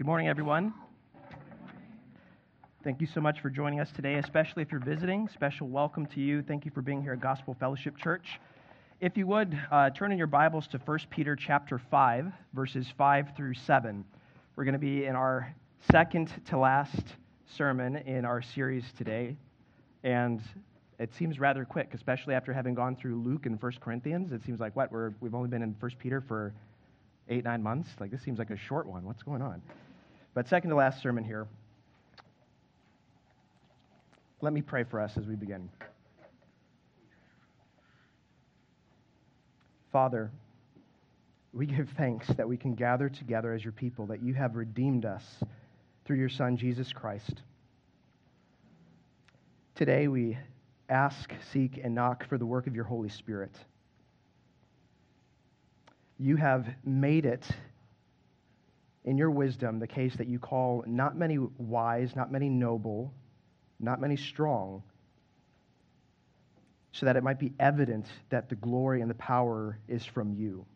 Good morning, everyone. Thank you so much for joining us today, especially if you're visiting. Special welcome to you. Thank you for being here at Gospel Fellowship Church. If you would, uh, turn in your Bibles to 1 Peter chapter 5, verses 5 through 7. We're going to be in our second to last sermon in our series today. And it seems rather quick, especially after having gone through Luke and 1 Corinthians. It seems like, what, we're, we've only been in 1 Peter for eight, nine months? Like, this seems like a short one. What's going on? But second to last sermon here. Let me pray for us as we begin. Father, we give thanks that we can gather together as your people, that you have redeemed us through your Son, Jesus Christ. Today we ask, seek, and knock for the work of your Holy Spirit. You have made it in your wisdom the case that you call not many wise, not many noble, not many strong, so that it might be evident that the glory and the power is from you.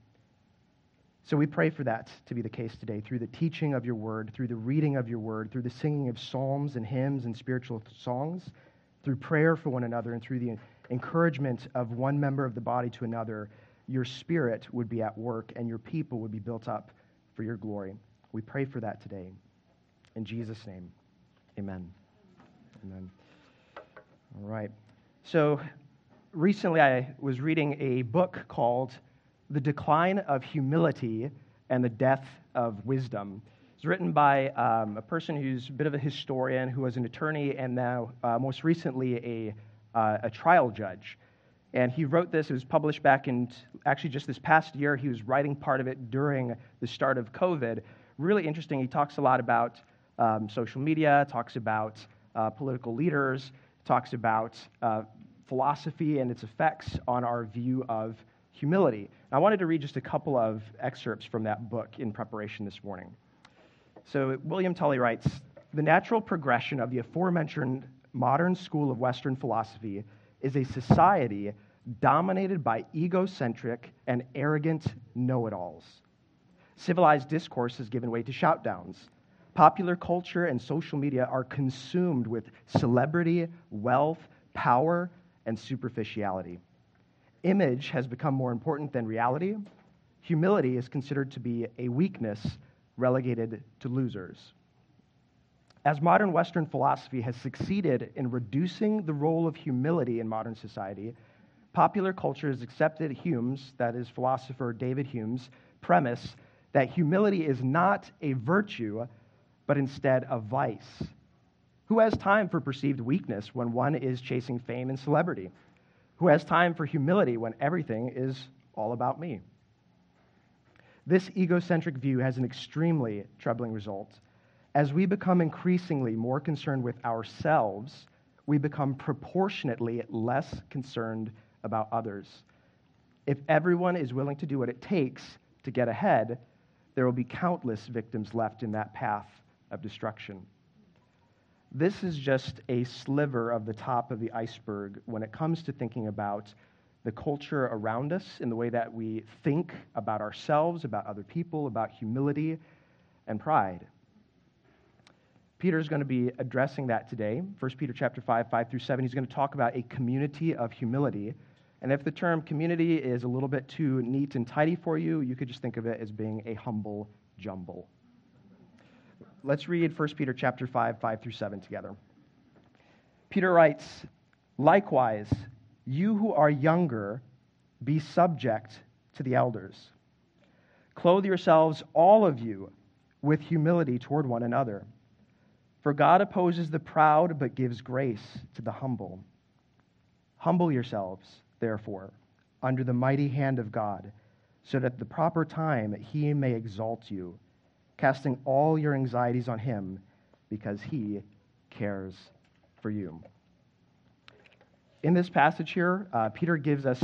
So we pray for that to be the case today through the teaching of your word, through the reading of your word, through the singing of psalms and hymns and spiritual songs, through prayer for one another, and through the encouragement of one member of the body to another. Your spirit would be at work and your people would be built up for your glory. We pray for that today. In Jesus' name, amen. Amen. All right. So recently I was reading a book called The Decline of Humility and the Death of Wisdom. It's written by um, a person who's a bit of a historian, who was an attorney, and now, uh, most recently, a, uh, a trial judge. And he wrote this, it was published back in actually just this past year. He was writing part of it during the start of COVID. Really interesting. He talks a lot about um, social media, talks about uh, political leaders, talks about uh, philosophy and its effects on our view of humility. I wanted to read just a couple of excerpts from that book in preparation this morning. So, William Tully writes The natural progression of the aforementioned modern school of Western philosophy is a society dominated by egocentric and arrogant know it alls. Civilized discourse has given way to shoutdowns. Popular culture and social media are consumed with celebrity, wealth, power, and superficiality. Image has become more important than reality. Humility is considered to be a weakness relegated to losers. As modern Western philosophy has succeeded in reducing the role of humility in modern society, popular culture has accepted Hume's, that is, philosopher David Hume's, premise that humility is not a virtue, but instead a vice. Who has time for perceived weakness when one is chasing fame and celebrity? Who has time for humility when everything is all about me? This egocentric view has an extremely troubling result. As we become increasingly more concerned with ourselves, we become proportionately less concerned about others. If everyone is willing to do what it takes to get ahead, there will be countless victims left in that path of destruction. This is just a sliver of the top of the iceberg when it comes to thinking about the culture around us in the way that we think about ourselves, about other people, about humility and pride. Peter is going to be addressing that today. 1 Peter chapter 5, 5 through 7. He's going to talk about a community of humility. And if the term community is a little bit too neat and tidy for you, you could just think of it as being a humble jumble let's read 1 Peter chapter 5, 5 through 7 together. Peter writes, Likewise, you who are younger, be subject to the elders. Clothe yourselves, all of you, with humility toward one another. For God opposes the proud, but gives grace to the humble. Humble yourselves, therefore, under the mighty hand of God, so that at the proper time he may exalt you casting all your anxieties on him because he cares for you. In this passage here, uh, Peter gives us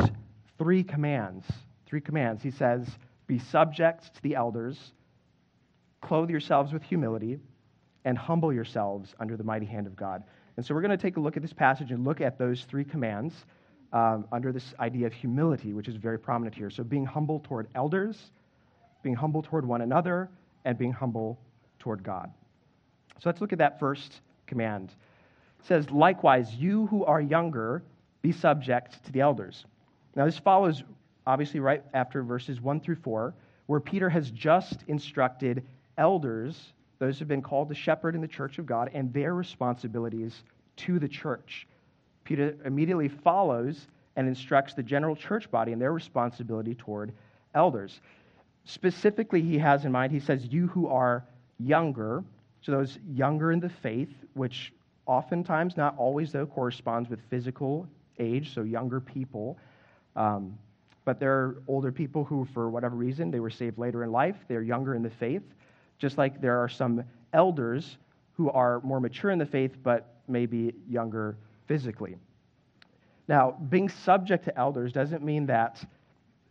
three commands. Three commands. He says, Be subject to the elders, clothe yourselves with humility, and humble yourselves under the mighty hand of God. And so we're going to take a look at this passage and look at those three commands um, under this idea of humility, which is very prominent here. So being humble toward elders, being humble toward one another, and being humble toward God. So let's look at that first command. It says, Likewise, you who are younger, be subject to the elders. Now, this follows obviously right after verses 1 through 4, where Peter has just instructed elders, those who have been called to shepherd in the church of God, and their responsibilities to the church. Peter immediately follows and instructs the general church body in their responsibility toward elders. Specifically, he has in mind, he says, You who are younger, so those younger in the faith, which oftentimes, not always though, corresponds with physical age, so younger people. Um, but there are older people who, for whatever reason, they were saved later in life. They're younger in the faith. Just like there are some elders who are more mature in the faith, but maybe younger physically. Now, being subject to elders doesn't mean that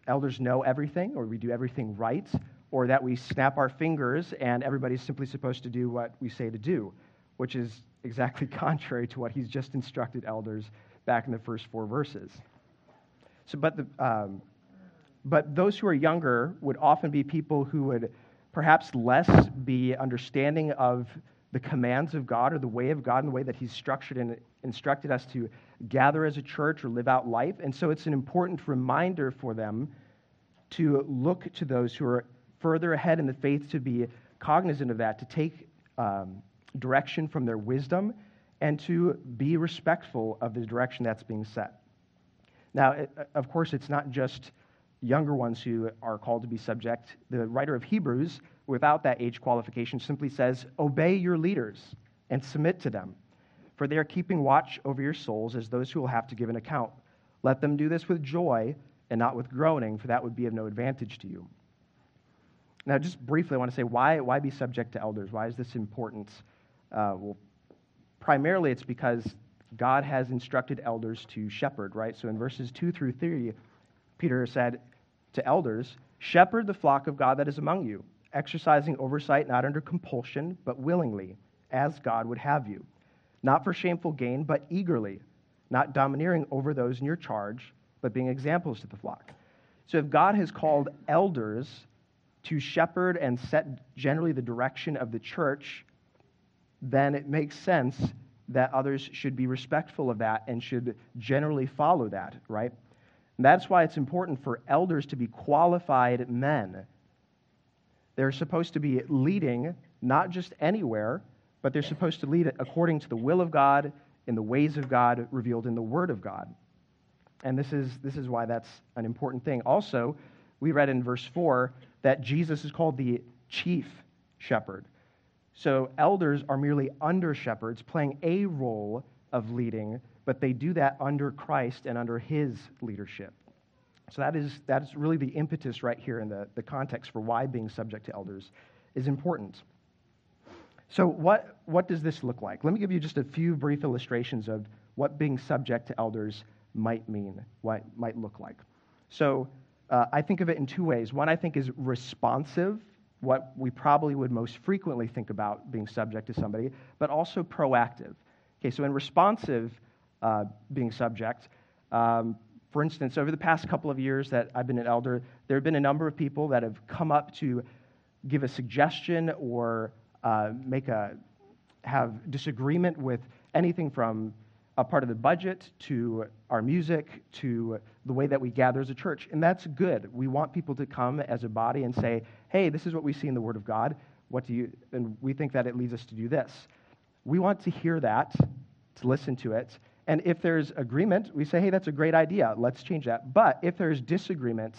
elders know everything or we do everything right or that we snap our fingers and everybody's simply supposed to do what we say to do, which is exactly contrary to what he's just instructed elders back in the first four verses. So, but, the, um, but those who are younger would often be people who would perhaps less be understanding of the commands of God or the way of God and the way that He's structured and instructed us to gather as a church or live out life. And so it's an important reminder for them to look to those who are further ahead in the faith to be cognizant of that, to take um, direction from their wisdom, and to be respectful of the direction that's being set. Now, it, of course, it's not just younger ones who are called to be subject. The writer of Hebrews, without that age qualification, simply says, Obey your leaders and submit to them, for they are keeping watch over your souls as those who will have to give an account. Let them do this with joy and not with groaning, for that would be of no advantage to you. Now, just briefly, I want to say why, why be subject to elders? Why is this important? Uh, well, primarily it's because God has instructed elders to shepherd, right? So in verses 2 through 3, Peter said to elders, Shepherd the flock of God that is among you, exercising oversight not under compulsion, but willingly, as God would have you. Not for shameful gain, but eagerly, not domineering over those in your charge, but being examples to the flock. So if God has called elders to shepherd and set generally the direction of the church, then it makes sense that others should be respectful of that and should generally follow that, right? And that's why it's important for elders to be qualified men. They're supposed to be leading not just anywhere, but they're supposed to lead according to the will of God, in the ways of God revealed in the Word of God. And this is, this is why that's an important thing. Also, we read in verse 4 that Jesus is called the chief shepherd. So elders are merely under shepherds playing a role of leading, but they do that under Christ and under his leadership. So that is, that is really the impetus right here in the, the context for why being subject to elders is important. So, what, what does this look like? Let me give you just a few brief illustrations of what being subject to elders might mean, what might look like. So, uh, I think of it in two ways. One, I think, is responsive, what we probably would most frequently think about being subject to somebody, but also proactive. Okay, so in responsive uh, being subject, um, for instance, over the past couple of years that I've been an elder, there have been a number of people that have come up to give a suggestion or uh, make a have disagreement with anything from a part of the budget to our music to the way that we gather as a church. And that's good. We want people to come as a body and say, hey, this is what we see in the Word of God. What do you, and we think that it leads us to do this. We want to hear that, to listen to it. And if there's agreement, we say, hey, that's a great idea. Let's change that. But if there's disagreement,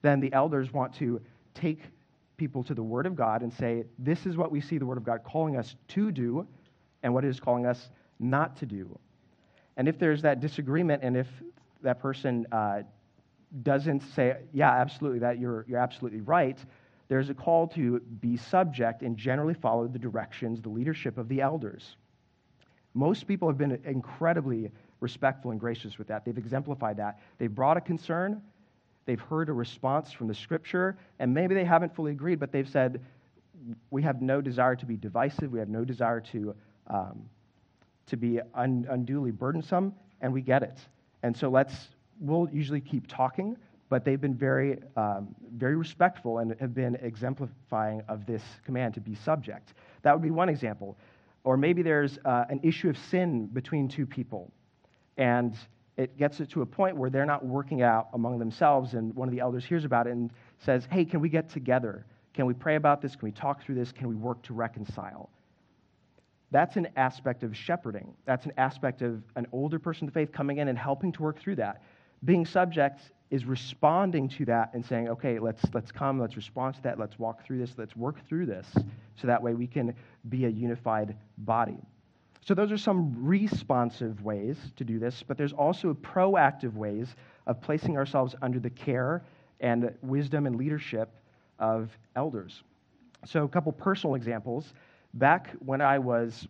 then the elders want to take people to the Word of God and say, this is what we see the Word of God calling us to do and what it is calling us not to do. And if there's that disagreement, and if that person uh, doesn't say, yeah, absolutely, that you're, you're absolutely right, there's a call to be subject and generally follow the directions, the leadership of the elders. Most people have been incredibly respectful and gracious with that. They've exemplified that. They've brought a concern, they've heard a response from the scripture, and maybe they haven't fully agreed, but they've said, We have no desire to be divisive, we have no desire to um, to be un- unduly burdensome, and we get it. And so let's, we'll usually keep talking, but they've been very, um, very respectful and have been exemplifying of this command to be subject. That would be one example. Or maybe there's uh, an issue of sin between two people, and it gets it to a point where they're not working out among themselves, and one of the elders hears about it and says, Hey, can we get together? Can we pray about this? Can we talk through this? Can we work to reconcile? That's an aspect of shepherding. That's an aspect of an older person of faith coming in and helping to work through that. Being subject is responding to that and saying, okay, let's, let's come, let's respond to that, let's walk through this, let's work through this, so that way we can be a unified body. So, those are some responsive ways to do this, but there's also proactive ways of placing ourselves under the care and wisdom and leadership of elders. So, a couple personal examples. Back when I was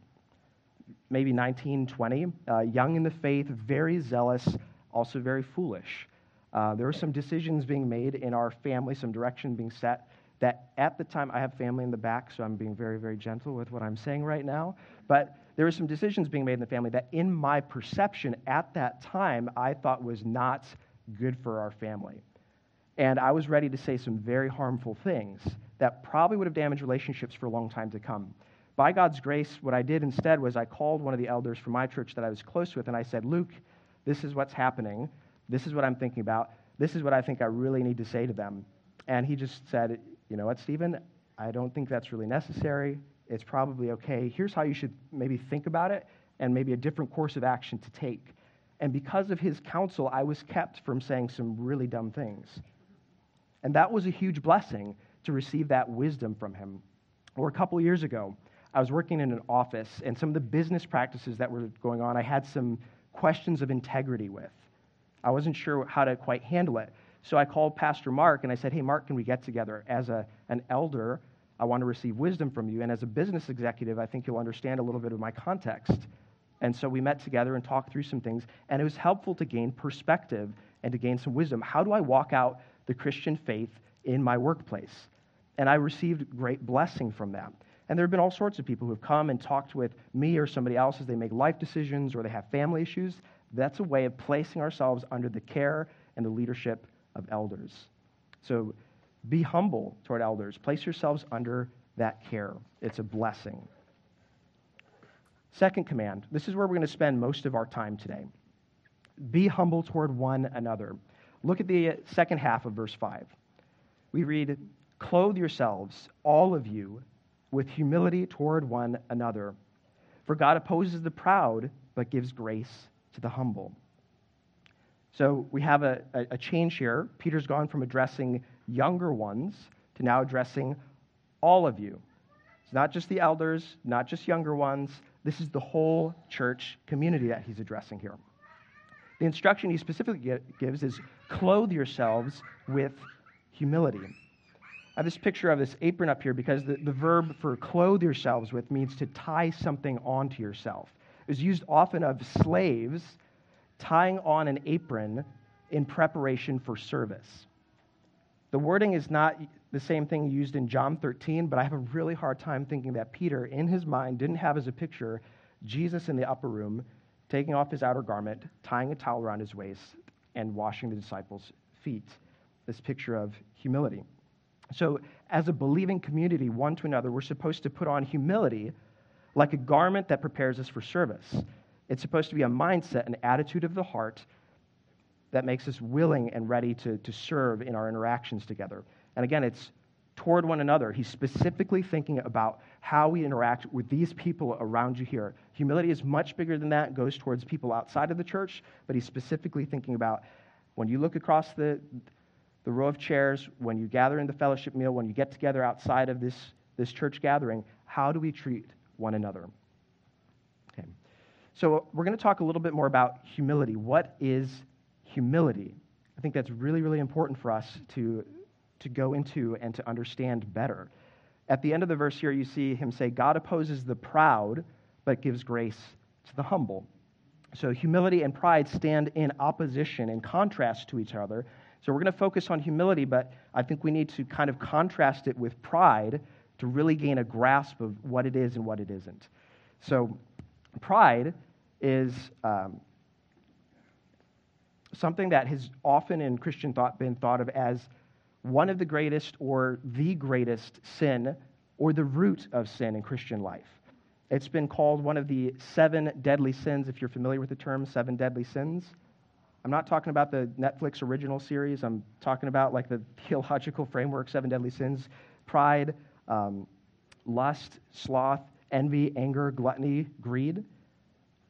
maybe 19, 20, uh, young in the faith, very zealous, also very foolish. Uh, there were some decisions being made in our family, some direction being set that at the time, I have family in the back, so I'm being very, very gentle with what I'm saying right now. But there were some decisions being made in the family that, in my perception at that time, I thought was not good for our family. And I was ready to say some very harmful things that probably would have damaged relationships for a long time to come. By God's grace, what I did instead was I called one of the elders from my church that I was close with, and I said, Luke, this is what's happening. This is what I'm thinking about. This is what I think I really need to say to them. And he just said, You know what, Stephen? I don't think that's really necessary. It's probably okay. Here's how you should maybe think about it and maybe a different course of action to take. And because of his counsel, I was kept from saying some really dumb things. And that was a huge blessing to receive that wisdom from him. Or a couple years ago, I was working in an office, and some of the business practices that were going on, I had some questions of integrity with. I wasn't sure how to quite handle it. So I called Pastor Mark and I said, Hey, Mark, can we get together? As a, an elder, I want to receive wisdom from you. And as a business executive, I think you'll understand a little bit of my context. And so we met together and talked through some things. And it was helpful to gain perspective and to gain some wisdom. How do I walk out the Christian faith in my workplace? And I received great blessing from that. And there have been all sorts of people who have come and talked with me or somebody else as they make life decisions or they have family issues. That's a way of placing ourselves under the care and the leadership of elders. So be humble toward elders. Place yourselves under that care. It's a blessing. Second command this is where we're going to spend most of our time today. Be humble toward one another. Look at the uh, second half of verse 5. We read, Clothe yourselves, all of you, with humility toward one another. For God opposes the proud, but gives grace to the humble. So we have a, a, change here. Peter's gone from addressing younger ones to now addressing all of you. It's not just the elders, not just younger ones. This is the whole church community that he's addressing here. The instruction he specifically gives is clothe yourselves with humility. I have this picture of this apron up here because the, the verb for clothe yourselves with means to tie something onto yourself. Was used often of slaves tying on an apron in preparation for service. The wording is not the same thing used in John 13, but I have a really hard time thinking that Peter, in his mind, didn't have as a picture Jesus in the upper room taking off his outer garment, tying a towel around his waist, and washing the disciples' feet. This picture of humility. So, as a believing community, one to another, we're supposed to put on humility like a garment that prepares us for service. It's supposed to be a mindset, an attitude of the heart that makes us willing and ready to, to serve in our interactions together. And again, it's toward one another. He's specifically thinking about how we interact with these people around you here. Humility is much bigger than that, it goes towards people outside of the church, but he's specifically thinking about when you look across the, the row of chairs, when you gather in the fellowship meal, when you get together outside of this, this church gathering, how do we treat one another? Okay. So we're going to talk a little bit more about humility. What is humility? I think that's really, really important for us to, to go into and to understand better. At the end of the verse here, you see him say, God opposes the proud, but gives grace to the humble. So humility and pride stand in opposition, in contrast to each other, so we're going to focus on humility, but I think we need to kind of contrast it with pride to really gain a grasp of what it is and what it isn't. So pride is um, something that has often in Christian thought been thought of as one of the greatest or the greatest sin or the root of sin in Christian life. It's been called one of the seven deadly sins, if you're familiar with the term seven deadly sins. I'm not talking about the Netflix original series. I'm talking about like the theological framework, seven deadly sins pride, um, lust, sloth, envy, anger, gluttony, greed.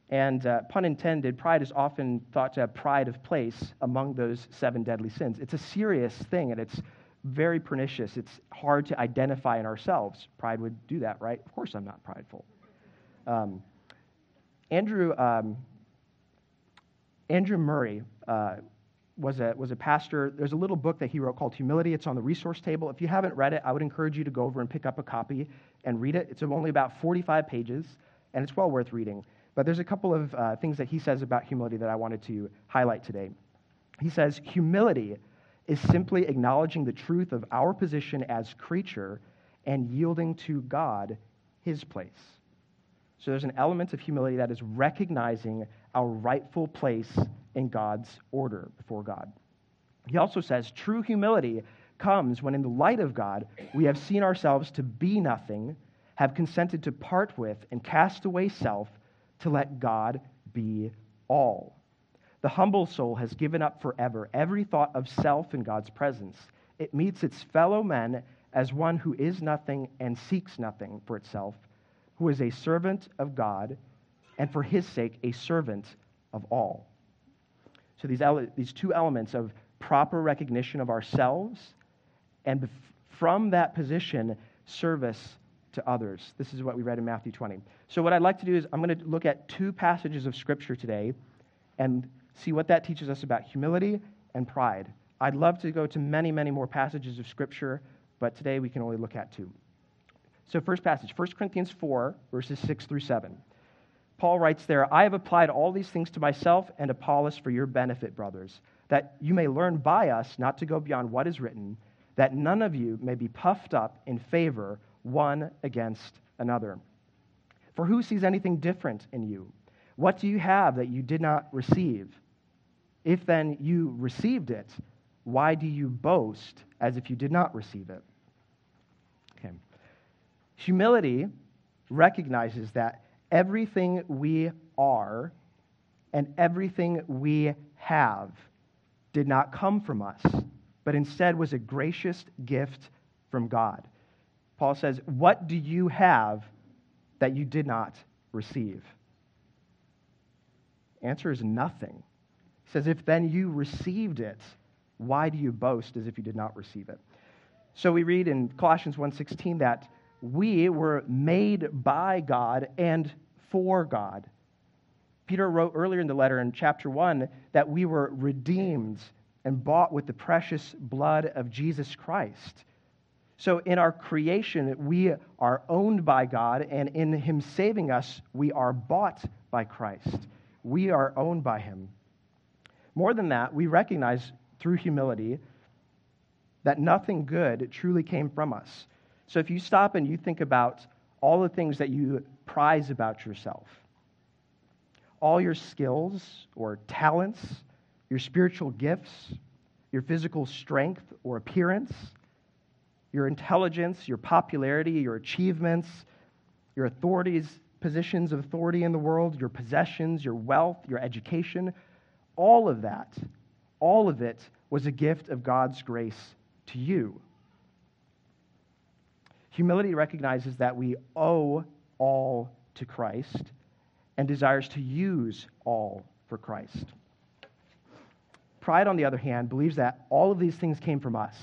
And uh, pun intended, pride is often thought to have pride of place among those seven deadly sins. It's a serious thing and it's very pernicious. It's hard to identify in ourselves. Pride would do that, right? Of course, I'm not prideful. Um, Andrew, um, Andrew Murray uh, was, a, was a pastor. There's a little book that he wrote called Humility. It's on the resource table. If you haven't read it, I would encourage you to go over and pick up a copy and read it. It's only about 45 pages, and it's well worth reading. But there's a couple of uh, things that he says about humility that I wanted to highlight today. He says, Humility is simply acknowledging the truth of our position as creature and yielding to God his place. So there's an element of humility that is recognizing our rightful place in God's order before God. He also says true humility comes when, in the light of God, we have seen ourselves to be nothing, have consented to part with and cast away self to let God be all. The humble soul has given up forever every thought of self in God's presence. It meets its fellow men as one who is nothing and seeks nothing for itself, who is a servant of God, and for his sake, a servant of all. So these, ele- these two elements of proper recognition of ourselves and from that position, service to others. This is what we read in Matthew 20. So, what I'd like to do is, I'm going to look at two passages of Scripture today and see what that teaches us about humility and pride. I'd love to go to many, many more passages of Scripture, but today we can only look at two. So, first passage, 1 Corinthians 4, verses 6 through 7. Paul writes there, I have applied all these things to myself and Apollos for your benefit, brothers, that you may learn by us not to go beyond what is written, that none of you may be puffed up in favor one against another. For who sees anything different in you? What do you have that you did not receive? If then you received it, why do you boast as if you did not receive it? Okay. Humility recognizes that everything we are and everything we have did not come from us, but instead was a gracious gift from God. Paul says, What do you have that you did not receive? Answer is nothing. He says, If then you received it, why do you boast as if you did not receive it? So we read in Colossians 1:16 that we were made by God and for God. Peter wrote earlier in the letter in chapter 1 that we were redeemed and bought with the precious blood of Jesus Christ. So, in our creation, we are owned by God, and in Him saving us, we are bought by Christ. We are owned by Him. More than that, we recognize through humility that nothing good truly came from us. So, if you stop and you think about all the things that you prize about yourself, all your skills or talents, your spiritual gifts, your physical strength or appearance, your intelligence, your popularity, your achievements, your authorities, positions of authority in the world, your possessions, your wealth, your education, all of that, all of it was a gift of God's grace to you. Humility recognizes that we owe all to Christ and desires to use all for Christ. Pride, on the other hand, believes that all of these things came from us,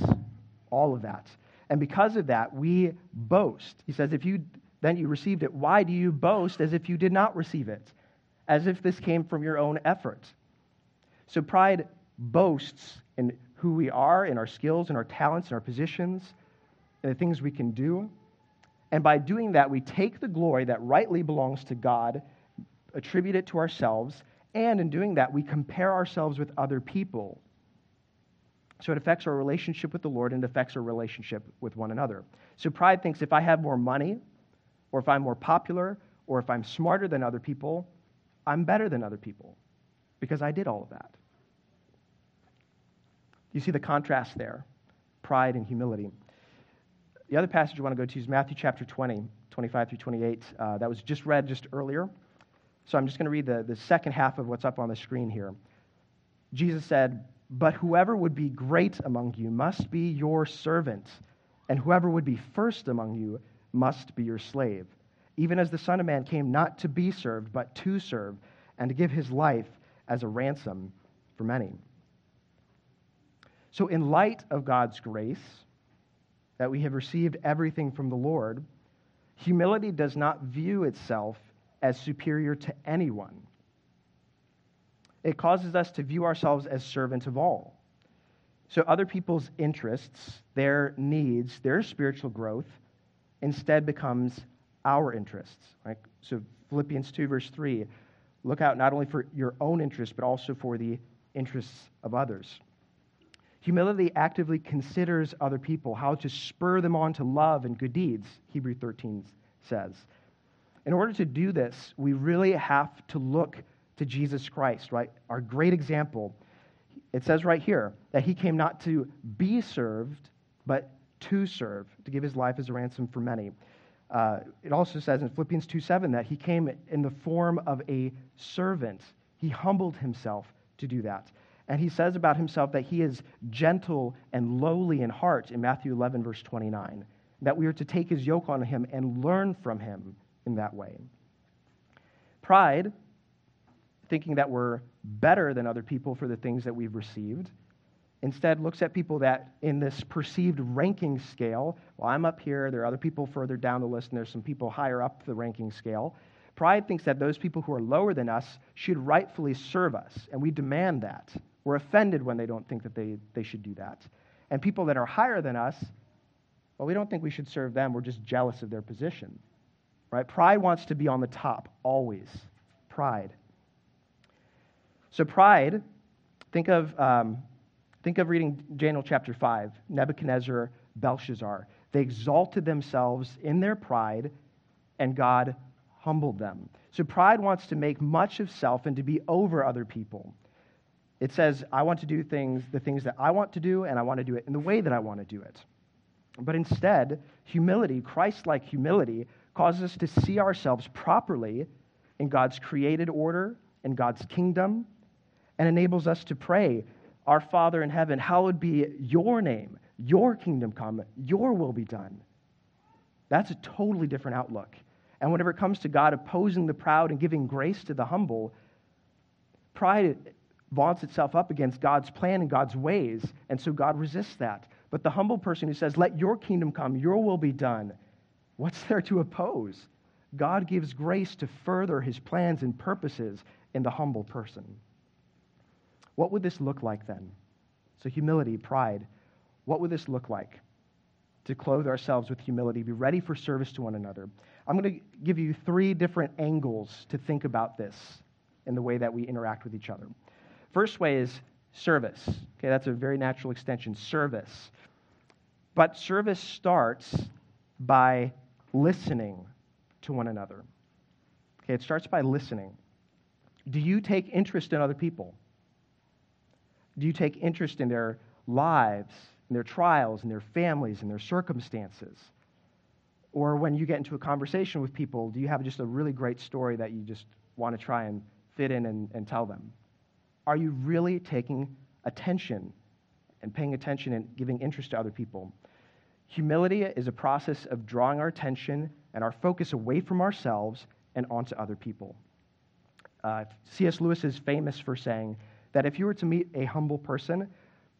all of that. And because of that, we boast. He says, if you then you received it, why do you boast as if you did not receive it? As if this came from your own effort. So pride boasts in who we are, in our skills, in our talents, in our positions, in the things we can do. And by doing that, we take the glory that rightly belongs to God, attribute it to ourselves, and in doing that, we compare ourselves with other people so it affects our relationship with the Lord and it affects our relationship with one another. So pride thinks if I have more money, or if I'm more popular, or if I'm smarter than other people, I'm better than other people because I did all of that. You see the contrast there pride and humility. The other passage you want to go to is Matthew chapter 20, 25 through 28. Uh, that was just read just earlier. So I'm just going to read the, the second half of what's up on the screen here. Jesus said, But whoever would be great among you must be your servant, and whoever would be first among you must be your slave. Even as the Son of Man came not to be served, but to serve, and to give his life as a ransom for many. So, in light of God's grace, that we have received everything from the Lord, humility does not view itself as superior to anyone. It causes us to view ourselves as servants of all. So, other people's interests, their needs, their spiritual growth, instead becomes our interests. Right? So, Philippians 2, verse 3 look out not only for your own interests, but also for the interests of others. Humility actively considers other people, how to spur them on to love and good deeds, Hebrew 13 says. In order to do this, we really have to look to Jesus Christ, right? Our great example. It says right here that he came not to be served, but to serve, to give his life as a ransom for many. Uh, it also says in Philippians 2 7 that he came in the form of a servant. He humbled himself to do that. And he says about himself that he is gentle and lowly in heart in Matthew 11, verse 29. That we are to take his yoke on him and learn from him in that way. Pride, thinking that we're better than other people for the things that we've received, instead looks at people that in this perceived ranking scale, well, I'm up here, there are other people further down the list, and there's some people higher up the ranking scale. Pride thinks that those people who are lower than us should rightfully serve us, and we demand that. We're offended when they don't think that they, they should do that. And people that are higher than us, well, we don't think we should serve them. We're just jealous of their position. Right? Pride wants to be on the top, always. Pride. So, pride, think of, um, think of reading Daniel chapter 5, Nebuchadnezzar, Belshazzar. They exalted themselves in their pride, and God humbled them. So, pride wants to make much of self and to be over other people. It says, I want to do things, the things that I want to do, and I want to do it in the way that I want to do it. But instead, humility, Christ like humility, causes us to see ourselves properly in God's created order, in God's kingdom, and enables us to pray, Our Father in heaven, hallowed be your name, your kingdom come, your will be done. That's a totally different outlook. And whenever it comes to God opposing the proud and giving grace to the humble, pride vaunts itself up against God's plan and God's ways, and so God resists that. But the humble person who says, Let your kingdom come, your will be done, what's there to oppose? God gives grace to further his plans and purposes in the humble person. What would this look like then? So, humility, pride. What would this look like? To clothe ourselves with humility, be ready for service to one another. I'm going to give you three different angles to think about this in the way that we interact with each other. First way is service. Okay, that's a very natural extension service. But service starts by listening to one another. Okay, it starts by listening. Do you take interest in other people? Do you take interest in their lives, in their trials, in their families, in their circumstances? Or when you get into a conversation with people, do you have just a really great story that you just want to try and fit in and, and tell them? Are you really taking attention and paying attention and giving interest to other people? Humility is a process of drawing our attention and our focus away from ourselves and onto other people. Uh, C.S. Lewis is famous for saying that if you were to meet a humble person,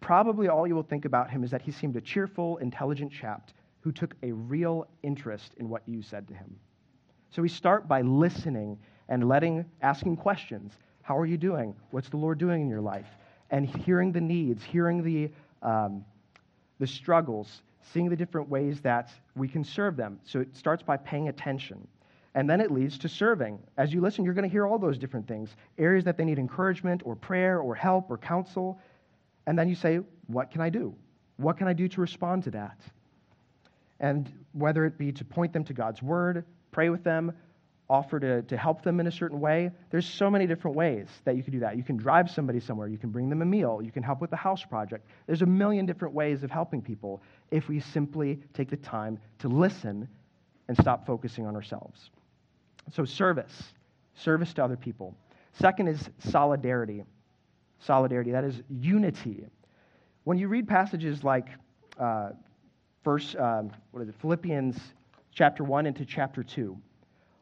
probably all you will think about him is that he seemed a cheerful, intelligent chap who took a real interest in what you said to him. So we start by listening and letting, asking questions how are you doing? What's the Lord doing in your life? And hearing the needs, hearing the, um, the struggles, seeing the different ways that we can serve them. So it starts by paying attention. And then it leads to serving. As you listen, you're going to hear all those different things areas that they need encouragement or prayer or help or counsel. And then you say, What can I do? What can I do to respond to that? And whether it be to point them to God's word, pray with them, offer to, to help them in a certain way. There's so many different ways that you can do that. You can drive somebody somewhere, you can bring them a meal, you can help with the house project. There's a million different ways of helping people if we simply take the time to listen and stop focusing on ourselves. So, service, service to other people. Second is solidarity. Solidarity, that is unity. When you read passages like uh, first, um, what is it, Philippians chapter 1 into chapter 2,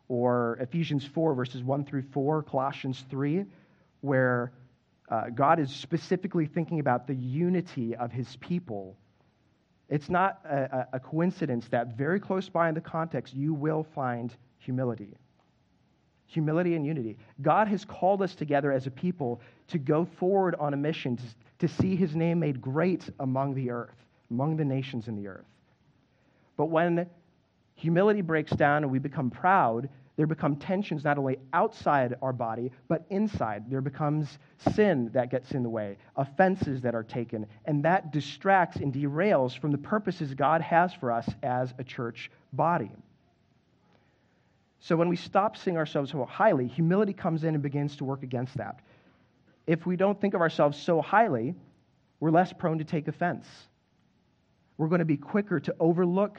or Ephesians 4, verses 1 through 4, Colossians 3, where uh, God is specifically thinking about the unity of his people. It's not a, a coincidence that very close by in the context, you will find humility. Humility and unity. God has called us together as a people to go forward on a mission to, to see his name made great among the earth, among the nations in the earth. But when humility breaks down and we become proud, there become tensions not only outside our body, but inside. There becomes sin that gets in the way, offenses that are taken, and that distracts and derails from the purposes God has for us as a church body. So when we stop seeing ourselves so highly, humility comes in and begins to work against that. If we don't think of ourselves so highly, we're less prone to take offense. We're going to be quicker to overlook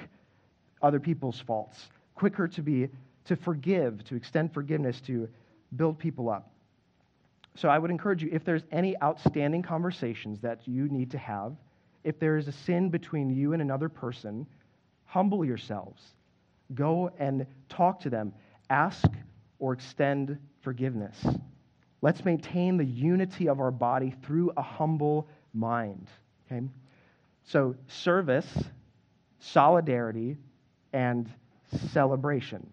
other people's faults, quicker to be to forgive, to extend forgiveness, to build people up. So I would encourage you if there's any outstanding conversations that you need to have, if there is a sin between you and another person, humble yourselves. Go and talk to them. Ask or extend forgiveness. Let's maintain the unity of our body through a humble mind. Okay? So, service, solidarity, and celebration.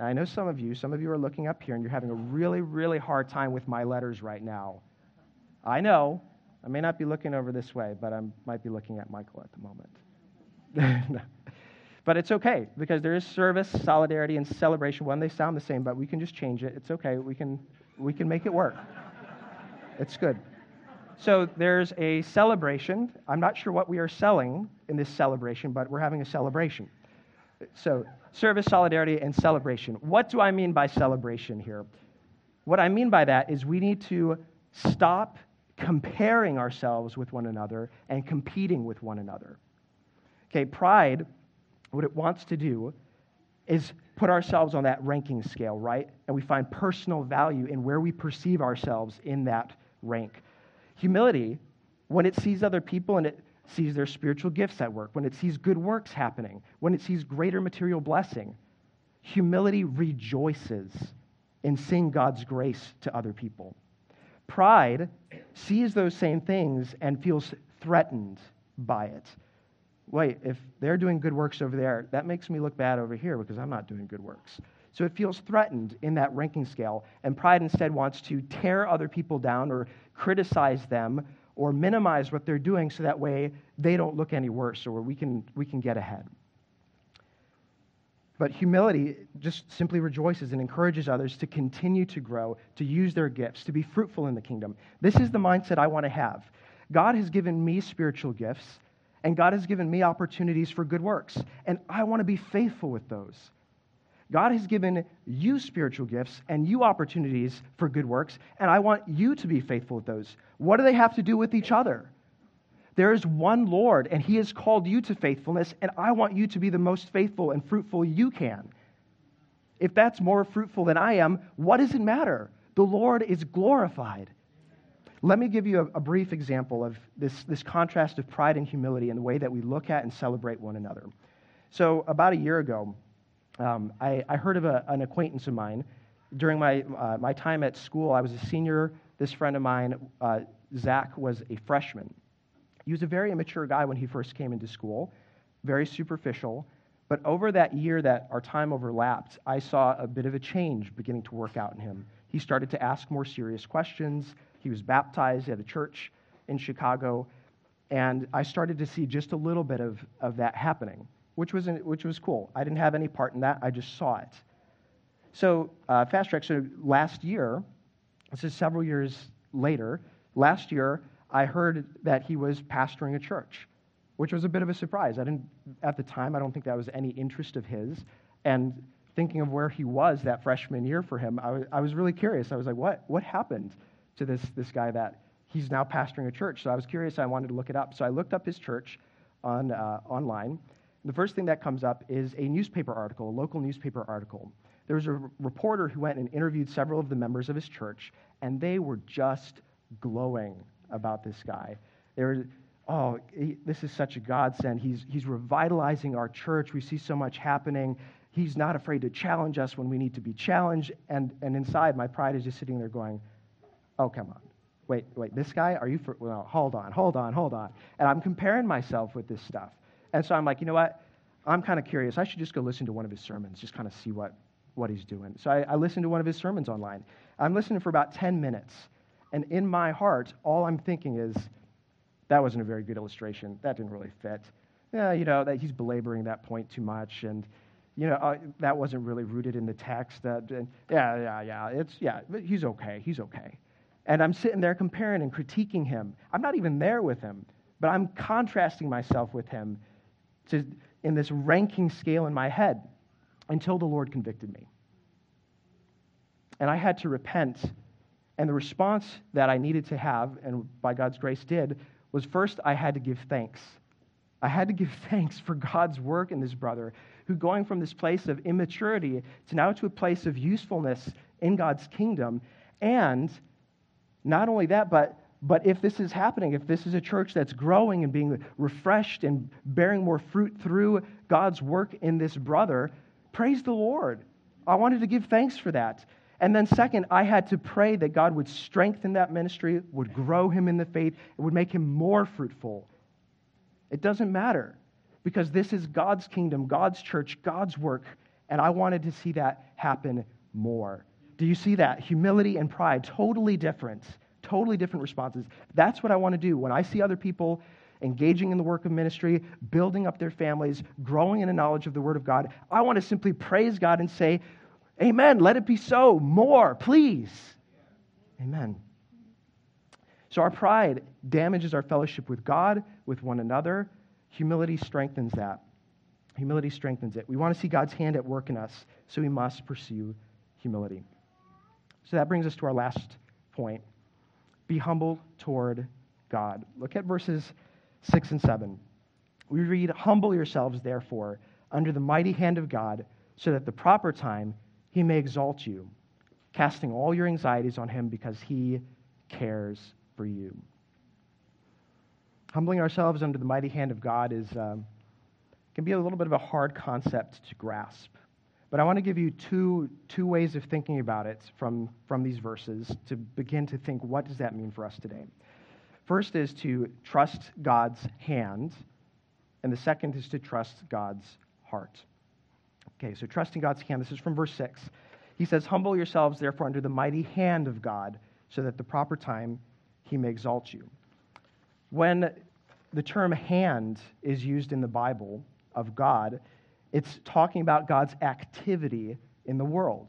Now, I know some of you, some of you are looking up here and you're having a really, really hard time with my letters right now. I know. I may not be looking over this way, but I might be looking at Michael at the moment. but it's okay because there is service, solidarity, and celebration. One, they sound the same, but we can just change it. It's okay. We can, we can make it work. it's good. So there's a celebration. I'm not sure what we are selling in this celebration, but we're having a celebration. So, service, solidarity, and celebration. What do I mean by celebration here? What I mean by that is we need to stop comparing ourselves with one another and competing with one another. Okay, pride, what it wants to do is put ourselves on that ranking scale, right? And we find personal value in where we perceive ourselves in that rank. Humility, when it sees other people and it sees their spiritual gifts at work, when it sees good works happening, when it sees greater material blessing, humility rejoices in seeing God's grace to other people. Pride sees those same things and feels threatened by it. Wait, if they're doing good works over there, that makes me look bad over here because I'm not doing good works. So it feels threatened in that ranking scale, and pride instead wants to tear other people down or criticize them or minimize what they're doing so that way they don't look any worse or we can, we can get ahead. But humility just simply rejoices and encourages others to continue to grow, to use their gifts, to be fruitful in the kingdom. This is the mindset I want to have. God has given me spiritual gifts, and God has given me opportunities for good works, and I want to be faithful with those. God has given you spiritual gifts and you opportunities for good works, and I want you to be faithful with those. What do they have to do with each other? There is one Lord, and He has called you to faithfulness, and I want you to be the most faithful and fruitful you can. If that's more fruitful than I am, what does it matter? The Lord is glorified. Let me give you a, a, brief example of this, this contrast of pride and humility and the way that we look at and celebrate one another. So, about a year ago, um, I, I, heard of a, an acquaintance of mine. During my, uh, my time at school, I was a senior. This friend of mine, uh, Zach, was a freshman. He was a very immature guy when he first came into school, very superficial. But over that year that our time overlapped, I saw a bit of a change beginning to work out in him. He started to ask more serious questions. He was baptized at a church in Chicago. And I started to see just a little bit of, of that happening which was, which was cool. I didn't have any part in that, I just saw it. So, uh, fast track, so last year, this is several years later, last year, I heard that he was pastoring a church, which was a bit of a surprise. I didn't, at the time, I don't think that was any interest of his. And thinking of where he was that freshman year for him, I was, I was really curious. I was like, what, what happened to this, this guy that he's now pastoring a church? So I was curious. I wanted to look it up. So I looked up his church on, uh, online. The first thing that comes up is a newspaper article, a local newspaper article. There was a reporter who went and interviewed several of the members of his church, and they were just glowing about this guy. They were, oh, he, this is such a godsend. He's, he's revitalizing our church. We see so much happening. He's not afraid to challenge us when we need to be challenged. And, and inside, my pride is just sitting there going, oh, come on. Wait, wait, this guy? Are you for, well, hold on, hold on, hold on. And I'm comparing myself with this stuff. And so I'm like, you know what? I'm kind of curious. I should just go listen to one of his sermons, just kind of see what, what he's doing. So I, I listened to one of his sermons online. I'm listening for about 10 minutes. And in my heart, all I'm thinking is, that wasn't a very good illustration. That didn't really fit. Yeah, you know, that he's belaboring that point too much. And, you know, uh, that wasn't really rooted in the text. That, and, yeah, yeah, yeah. It's, yeah, he's okay. He's okay. And I'm sitting there comparing and critiquing him. I'm not even there with him, but I'm contrasting myself with him to, in this ranking scale in my head until the Lord convicted me. And I had to repent. And the response that I needed to have, and by God's grace did, was first I had to give thanks. I had to give thanks for God's work in this brother, who going from this place of immaturity to now to a place of usefulness in God's kingdom. And not only that, but but if this is happening, if this is a church that's growing and being refreshed and bearing more fruit through God's work in this brother, praise the Lord. I wanted to give thanks for that. And then, second, I had to pray that God would strengthen that ministry, would grow him in the faith, and would make him more fruitful. It doesn't matter because this is God's kingdom, God's church, God's work, and I wanted to see that happen more. Do you see that? Humility and pride, totally different totally different responses. That's what I want to do when I see other people engaging in the work of ministry, building up their families, growing in a knowledge of the Word of God. I want to simply praise God and say, Amen. Let it be so. More, please. Amen. So, our pride damages our fellowship with God, with one another. Humility strengthens that. Humility strengthens it. We want to see God's hand at work in us, so we must pursue humility. So, that brings us to our last point be humble toward God. Look at verses 6 and 7. We read, Humble yourselves, therefore, under the mighty hand of God, so that the proper time he may exalt you, casting all your anxieties on him because he cares for you. Humbling ourselves under the mighty hand of God is, um, can be a little bit of a hard concept to grasp. But I want to give you two, two ways of thinking about it from, from these verses to begin to think what does that mean for us today. First is to trust God's hand, and the second is to trust God's heart. Okay, so trusting God's hand. This is from verse 6. He says, Humble yourselves, therefore, under the mighty hand of God, so that at the proper time he may exalt you. When the term hand is used in the Bible of God, it's talking about God's activity in the world.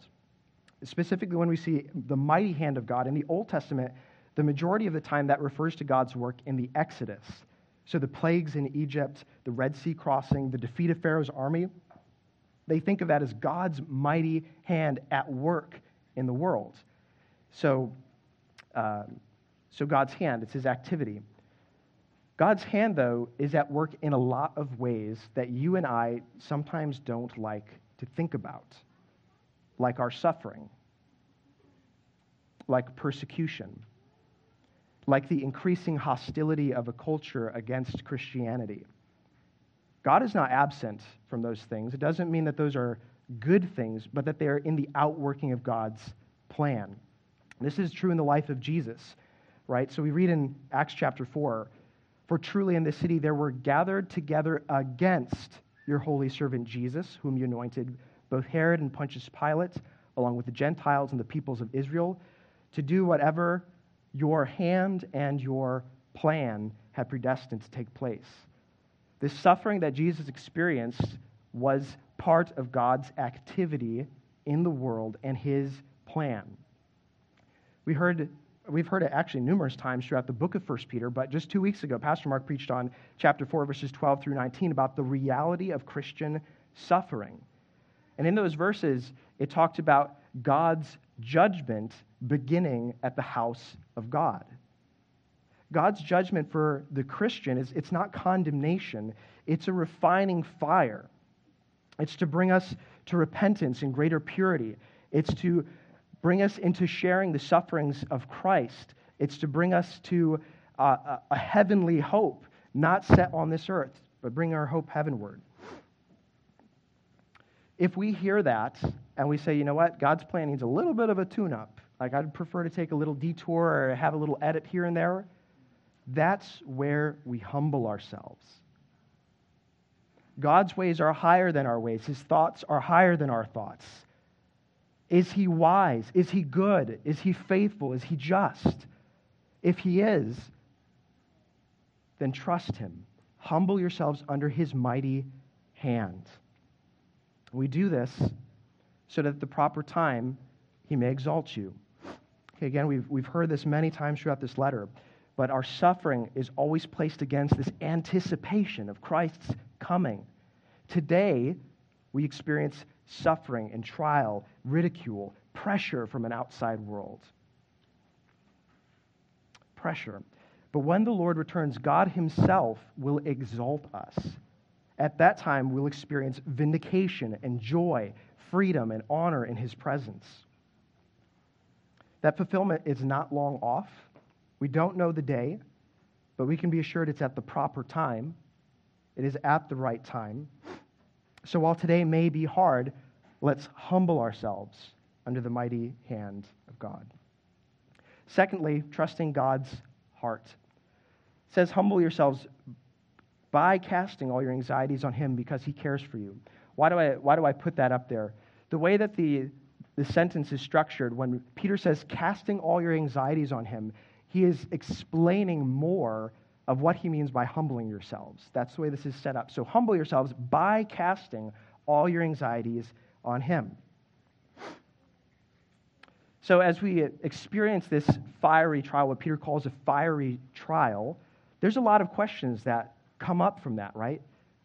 Specifically, when we see the mighty hand of God in the Old Testament, the majority of the time that refers to God's work in the Exodus. So the plagues in Egypt, the Red Sea crossing, the defeat of Pharaoh's army, they think of that as God's mighty hand at work in the world. So, uh, so God's hand, it's his activity. God's hand, though, is at work in a lot of ways that you and I sometimes don't like to think about, like our suffering, like persecution, like the increasing hostility of a culture against Christianity. God is not absent from those things. It doesn't mean that those are good things, but that they are in the outworking of God's plan. This is true in the life of Jesus, right? So we read in Acts chapter 4 for truly in this city there were gathered together against your holy servant Jesus, whom you anointed, both Herod and Pontius Pilate, along with the Gentiles and the peoples of Israel, to do whatever your hand and your plan had predestined to take place. This suffering that Jesus experienced was part of God's activity in the world and his plan. We heard we've heard it actually numerous times throughout the book of 1 Peter, but just two weeks ago, Pastor Mark preached on chapter 4, verses 12 through 19 about the reality of Christian suffering. And in those verses, it talked about God's judgment beginning at the house of God. God's judgment for the Christian is it's not condemnation, it's a refining fire. It's to bring us to repentance and greater purity. It's to bring us into sharing the sufferings of Christ. It's to bring us to uh, a heavenly hope, not set on this earth, but bring our hope heavenward. If we hear that and we say, you know what, God's plan needs a little bit of a tune up, like I'd prefer to take a little detour or have a little edit here and there, that's where we humble ourselves. God's ways are higher than our ways, His thoughts are higher than our thoughts. Is He wise? Is He good? Is He faithful? Is He just? If He is, then trust Him. Humble yourselves under His mighty hand. We do this so that at the proper time He may exalt you. Okay, again, we've, we've heard this many times throughout this letter but our suffering is always placed against this anticipation of Christ's coming. Today, we experience suffering and trial, ridicule, pressure from an outside world. Pressure. But when the Lord returns, God Himself will exalt us. At that time, we'll experience vindication and joy, freedom and honor in His presence. That fulfillment is not long off. We don't know the day, but we can be assured it's at the proper time. It is at the right time. So while today may be hard, let's humble ourselves under the mighty hand of God. Secondly, trusting God's heart. It says, Humble yourselves by casting all your anxieties on Him because He cares for you. Why do I, why do I put that up there? The way that the, the sentence is structured, when Peter says, casting all your anxieties on Him, he is explaining more of what he means by humbling yourselves. That's the way this is set up. So humble yourselves by casting all your anxieties on him. So, as we experience this fiery trial, what Peter calls a fiery trial, there's a lot of questions that come up from that, right?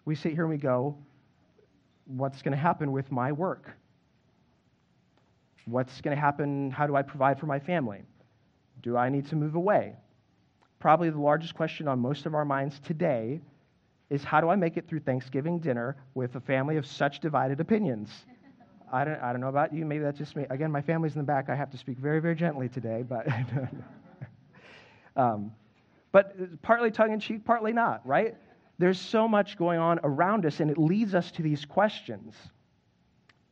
We sit here and we go, What's going to happen with my work? What's going to happen? How do I provide for my family? Do I need to move away? Probably the largest question on most of our minds today is how do I make it through Thanksgiving dinner with a family of such divided opinions? I don't, I don't know about you. Maybe that's just me. Again, my family's in the back. I have to speak very, very gently today, but, um, but partly tongue in cheek, partly not, right? There's so much going on around us, and it leads us to these questions.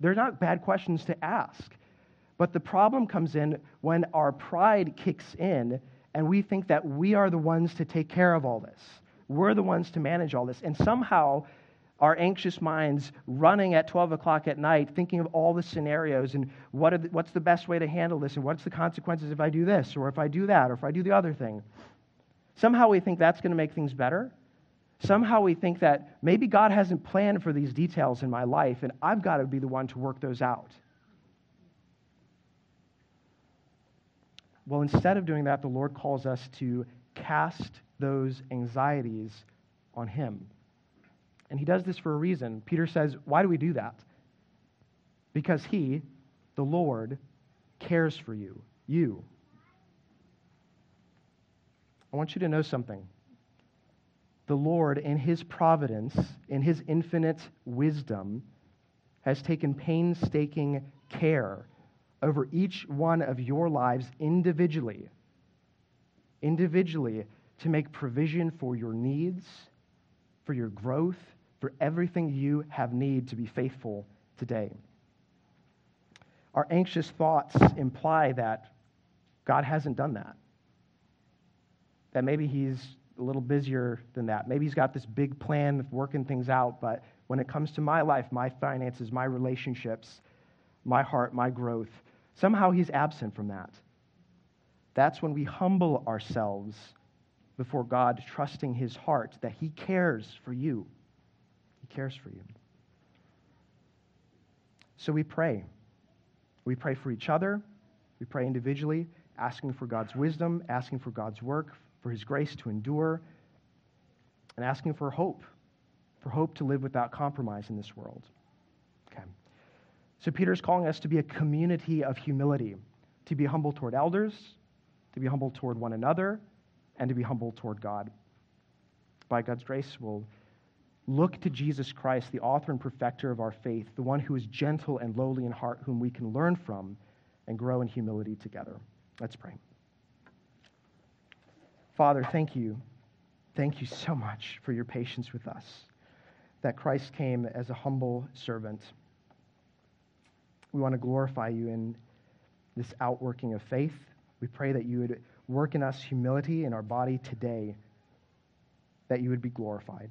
They're not bad questions to ask. But the problem comes in when our pride kicks in and we think that we are the ones to take care of all this. We're the ones to manage all this. And somehow, our anxious minds running at 12 o'clock at night, thinking of all the scenarios and what the, what's the best way to handle this and what's the consequences if I do this or if I do that or if I do the other thing. Somehow we think that's going to make things better. Somehow we think that maybe God hasn't planned for these details in my life and I've got to be the one to work those out. Well, instead of doing that, the Lord calls us to cast those anxieties on Him. And He does this for a reason. Peter says, Why do we do that? Because He, the Lord, cares for you. You. I want you to know something. The Lord, in His providence, in His infinite wisdom, has taken painstaking care over each one of your lives individually, individually, to make provision for your needs, for your growth, for everything you have need to be faithful today. Our anxious thoughts imply that God hasn't done that. That maybe He's a little busier than that. Maybe He's got this big plan of working things out, but when it comes to my life, my finances, my relationships, my heart, my growth, Somehow he's absent from that. That's when we humble ourselves before God, trusting his heart that he cares for you. He cares for you. So we pray. We pray for each other. We pray individually, asking for God's wisdom, asking for God's work, for his grace to endure, and asking for hope, for hope to live without compromise in this world. Okay. So Peter's calling us to be a community of humility, to be humble toward elders, to be humble toward one another, and to be humble toward God. By God's grace, we'll look to Jesus Christ, the author and perfecter of our faith, the one who is gentle and lowly in heart, whom we can learn from and grow in humility together. Let's pray. Father, thank you. Thank you so much for your patience with us, that Christ came as a humble servant. We want to glorify you in this outworking of faith. We pray that you would work in us humility in our body today, that you would be glorified.